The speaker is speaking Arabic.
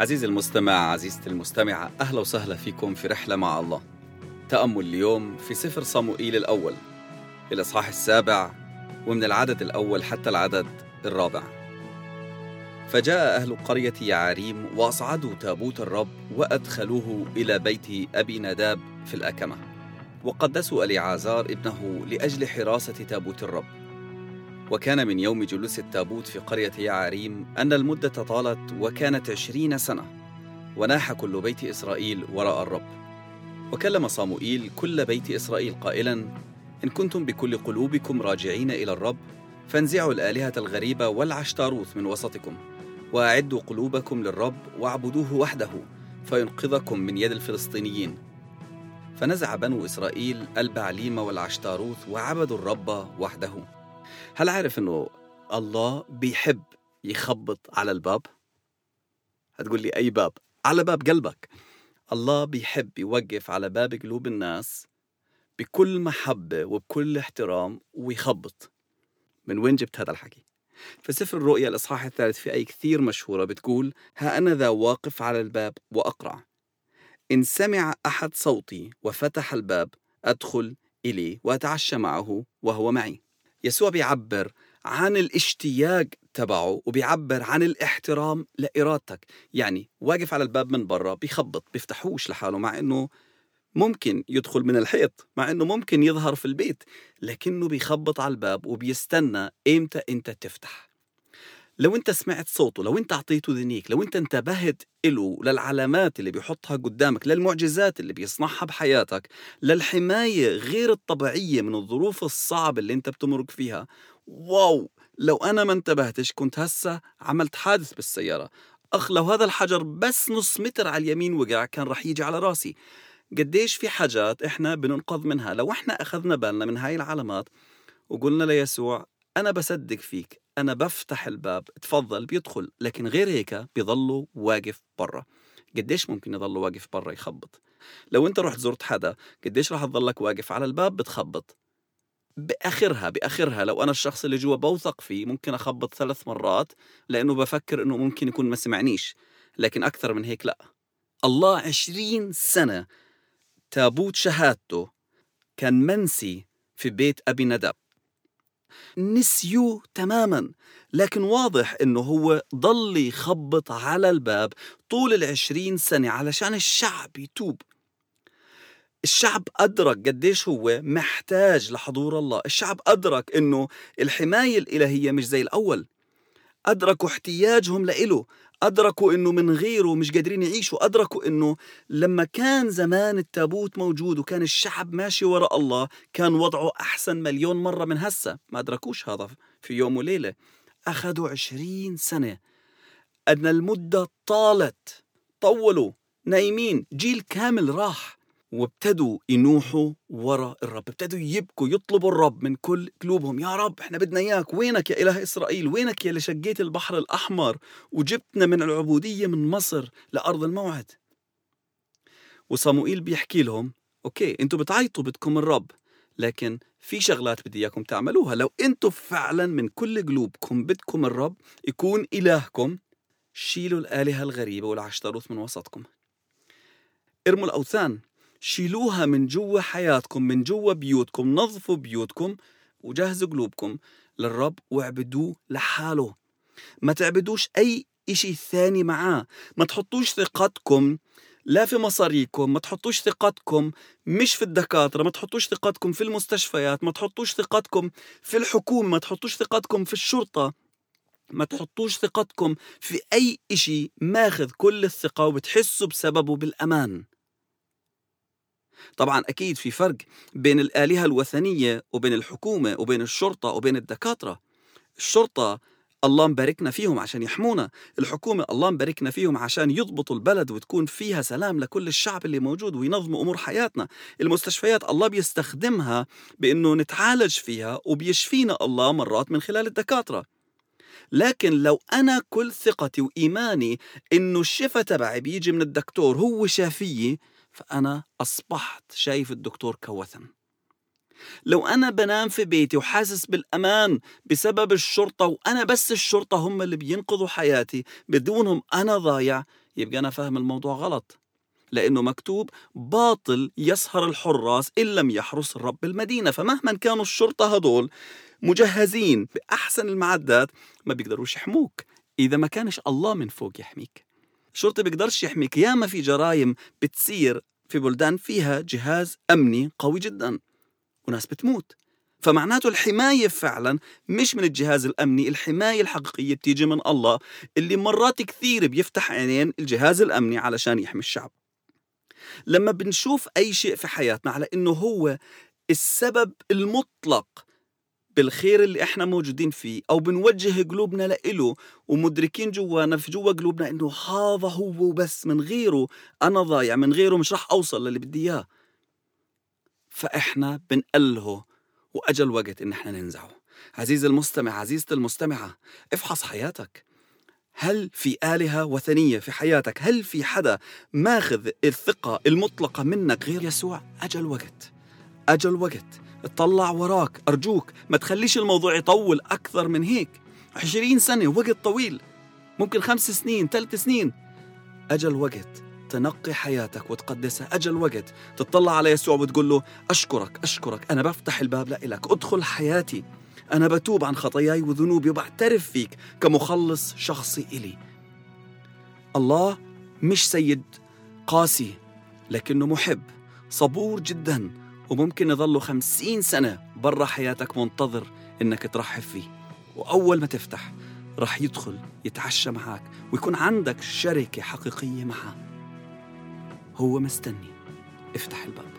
عزيزي المستمع عزيزتي المستمعة أهلا وسهلا فيكم في رحلة مع الله. تأمل اليوم في سفر صموئيل الأول الإصحاح السابع ومن العدد الأول حتى العدد الرابع. فجاء أهل قرية يعاريم وأصعدوا تابوت الرب وأدخلوه إلى بيت أبي نداب في الأكمة. وقدسوا اليعازار ابنه لأجل حراسة تابوت الرب. وكان من يوم جلوس التابوت في قرية يعاريم أن المدة طالت وكانت عشرين سنة. وناح كل بيت إسرائيل وراء الرب. وكلم صاموئيل كل بيت إسرائيل قائلا إن كنتم بكل قلوبكم راجعين إلى الرب فانزعوا الآلهة الغريبة والعشتاروث من وسطكم وأعدوا قلوبكم للرب واعبدوه وحده فينقذكم من يد الفلسطينيين. فنزع بنو إسرائيل البعليم والعشتاروث وعبدوا الرب وحده. هل عارف إنه الله بيحب يخبط على الباب؟ هتقول لي أي باب؟ على باب قلبك الله بيحب يوقف على باب قلوب الناس بكل محبة وبكل احترام ويخبط من وين جبت هذا الحكي؟ في سفر الرؤيا الإصحاح الثالث في آية كثير مشهورة بتقول ها أنا ذا واقف على الباب وأقرع إن سمع أحد صوتي وفتح الباب أدخل إليه وأتعشى معه وهو معي يسوع بيعبر عن الاشتياق تبعه وبيعبر عن الاحترام لإرادتك. يعني واقف على الباب من برا بيخبط بيفتحوش لحاله مع إنه ممكن يدخل من الحيط مع إنه ممكن يظهر في البيت لكنه بيخبط على الباب وبيستنى إمتى أنت تفتح. لو أنت سمعت صوته لو أنت أعطيته ذنيك لو أنت انتبهت له للعلامات اللي بيحطها قدامك للمعجزات اللي بيصنعها بحياتك للحماية غير الطبيعية من الظروف الصعبة اللي أنت بتمرق فيها واو! لو أنا ما انتبهتش كنت هسه عملت حادث بالسيارة. أخ لو هذا الحجر بس نص متر على اليمين وقع كان رح يجي على راسي. قديش في حاجات إحنا بننقذ منها؟ لو إحنا أخذنا بالنا من هاي العلامات وقلنا ليسوع أنا بصدق فيك. أنا بفتح الباب تفضل بيدخل لكن غير هيك بيضلوا واقف برا. قديش ممكن يضل واقف برا يخبط؟ لو أنت رحت زرت حدا قديش راح تضلك واقف على الباب بتخبط؟ بآخرها بآخرها لو أنا الشخص اللي جوا بوثق فيه ممكن أخبط ثلاث مرات لأنه بفكر إنه ممكن يكون ما سمعنيش. لكن أكثر من هيك لا. الله عشرين سنة تابوت شهادته كان منسي في بيت أبي ندب. نسيوه تماما لكن واضح إنه هو ضل يخبط على الباب طول العشرين سنة علشان الشعب يتوب. الشعب أدرك قديش هو محتاج لحضور الله. الشعب أدرك أنه الحماية الإلهية مش زي الأول. أدركوا احتياجهم لإله أدركوا إنه من غيره مش قادرين يعيشوا أدركوا إنه لما كان زمان التابوت موجود وكان الشعب ماشي وراء الله كان وضعه أحسن مليون مرة من هسه. ما أدركوش هذا في يوم وليلة. أخذوا عشرين سنة. أن المدة طالت. طولوا. نايمين. جيل كامل راح. وابتدوا ينوحوا ورا الرب ابتدوا يبكوا يطلبوا الرب من كل قلوبهم يا رب إحنا بدنا إياك وينك يا إله إسرائيل؟ وينك يا اللي شقيت البحر الأحمر وجبتنا من العبودية من مصر لأرض الموعد؟ وصموئيل بيحكي لهم أوكي أنتوا بتعيطوا بدكم الرب لكن في شغلات بدي إياكم تعملوها. لو أنتوا فعلا من كل قلوبكم بدكم الرب يكون إلهكم شيلوا الآلهة الغريبة والعشتروث من وسطكم. ارموا الأوثان. شيلوها من جوا حياتكم من جوا بيوتكم نظفوا بيوتكم وجهزوا قلوبكم للرب واعبدوه لحاله. ما تعبدوش أي إشي ثاني معاه. ما تحطوش ثقتكم لا في مصاريكم ما تحطوش ثقتكم مش في الدكاترة ما تحطوش ثقتكم في المستشفيات ما تحطوش ثقتكم في الحكومة ما تحطوش ثقتكم في الشرطة. ما تحطوش ثقتكم في أي إشي ماخذ كل الثقة وبتحسوا بسببه بالأمان. طبعا أكيد في فرق بين الآلهة الوثنية وبين الحكومة وبين الشرطة وبين الدكاترة. الشرطة الله مباركنا فيهم عشان يحمونا الحكومة الله مباركنا فيهم عشان يضبطوا البلد وتكون فيها سلام لكل الشعب اللي موجود وينظموا أمور حياتنا. المستشفيات الله بيستخدمها بأنه نتعالج فيها وبيشفينا الله مرات من خلال الدكاترة. لكن لو أنا كل ثقتي وإيماني إنه الشفاء تبعي بيجي من الدكتور هو شافية فأنا أصبحت شايف الدكتور كوثن لو أنا بنام في بيتي وحاسس بالأمان بسبب الشرطة وأنا بس الشرطة هم اللي بينقذوا حياتي بدونهم أنا ضايع يبقى أنا فاهم الموضوع غلط. لأنه مكتوب باطل يسهر الحراس إن لم يحرس الرب المدينة فمهما كانوا الشرطة هدول مجهزين بأحسن المعدات ما بيقدروش يحموك. إذا ما كانش الله من فوق يحميك. الشرطة بيقدرش يحميك ياما في جرائم بتصير في بلدان فيها جهاز أمني قوي جدا. وناس بتموت. فمعناته الحماية فعلا مش من الجهاز الأمني الحماية الحقيقية بتيجي من الله اللي مرات كثير بيفتح عينين الجهاز الأمني علشان يحمي الشعب. لما بنشوف أي شيء في حياتنا على إنه هو السبب المطلق بالخير اللي إحنا موجودين فيه أو بنوجه قلوبنا لإله ومدركين جوانا في جوا قلوبنا إنه هذا هو بس من غيره أنا ضايع من غيره مش رح أوصل للي بدي إياه. فإحنا بنقلهه واجى الوقت إن إحنا ننزعه. عزيزي المستمع عزيزتي المستمعة افحص حياتك. هل في آلهة وثنية في حياتك؟ هل في حدا ماخذ الثقة المطلقة منك غير يسوع؟ أجل وقت. أجل وقت. اطلع وراك أرجوك ما تخليش الموضوع يطول أكثر من هيك. عشرين سنة وقت طويل. ممكن خمس سنين ثلاث سنين. أجل وقت تنقي حياتك وتقدسها. أجل وقت تطلع على يسوع وتقول له أشكرك أشكرك. أنا بفتح الباب لإلك أدخل حياتي. أنا بتوب عن خطاياي وذنوبي وبعترف فيك كمخلص شخصي إلي. الله مش سيد قاسي لكنه محب صبور جدا. وممكن يظلوا خمسين سنة برا حياتك منتظر إنك ترحب فيه. وأول ما تفتح رح يدخل يتعشى معك ويكون عندك شركة حقيقية معه هو مستني. افتح الباب.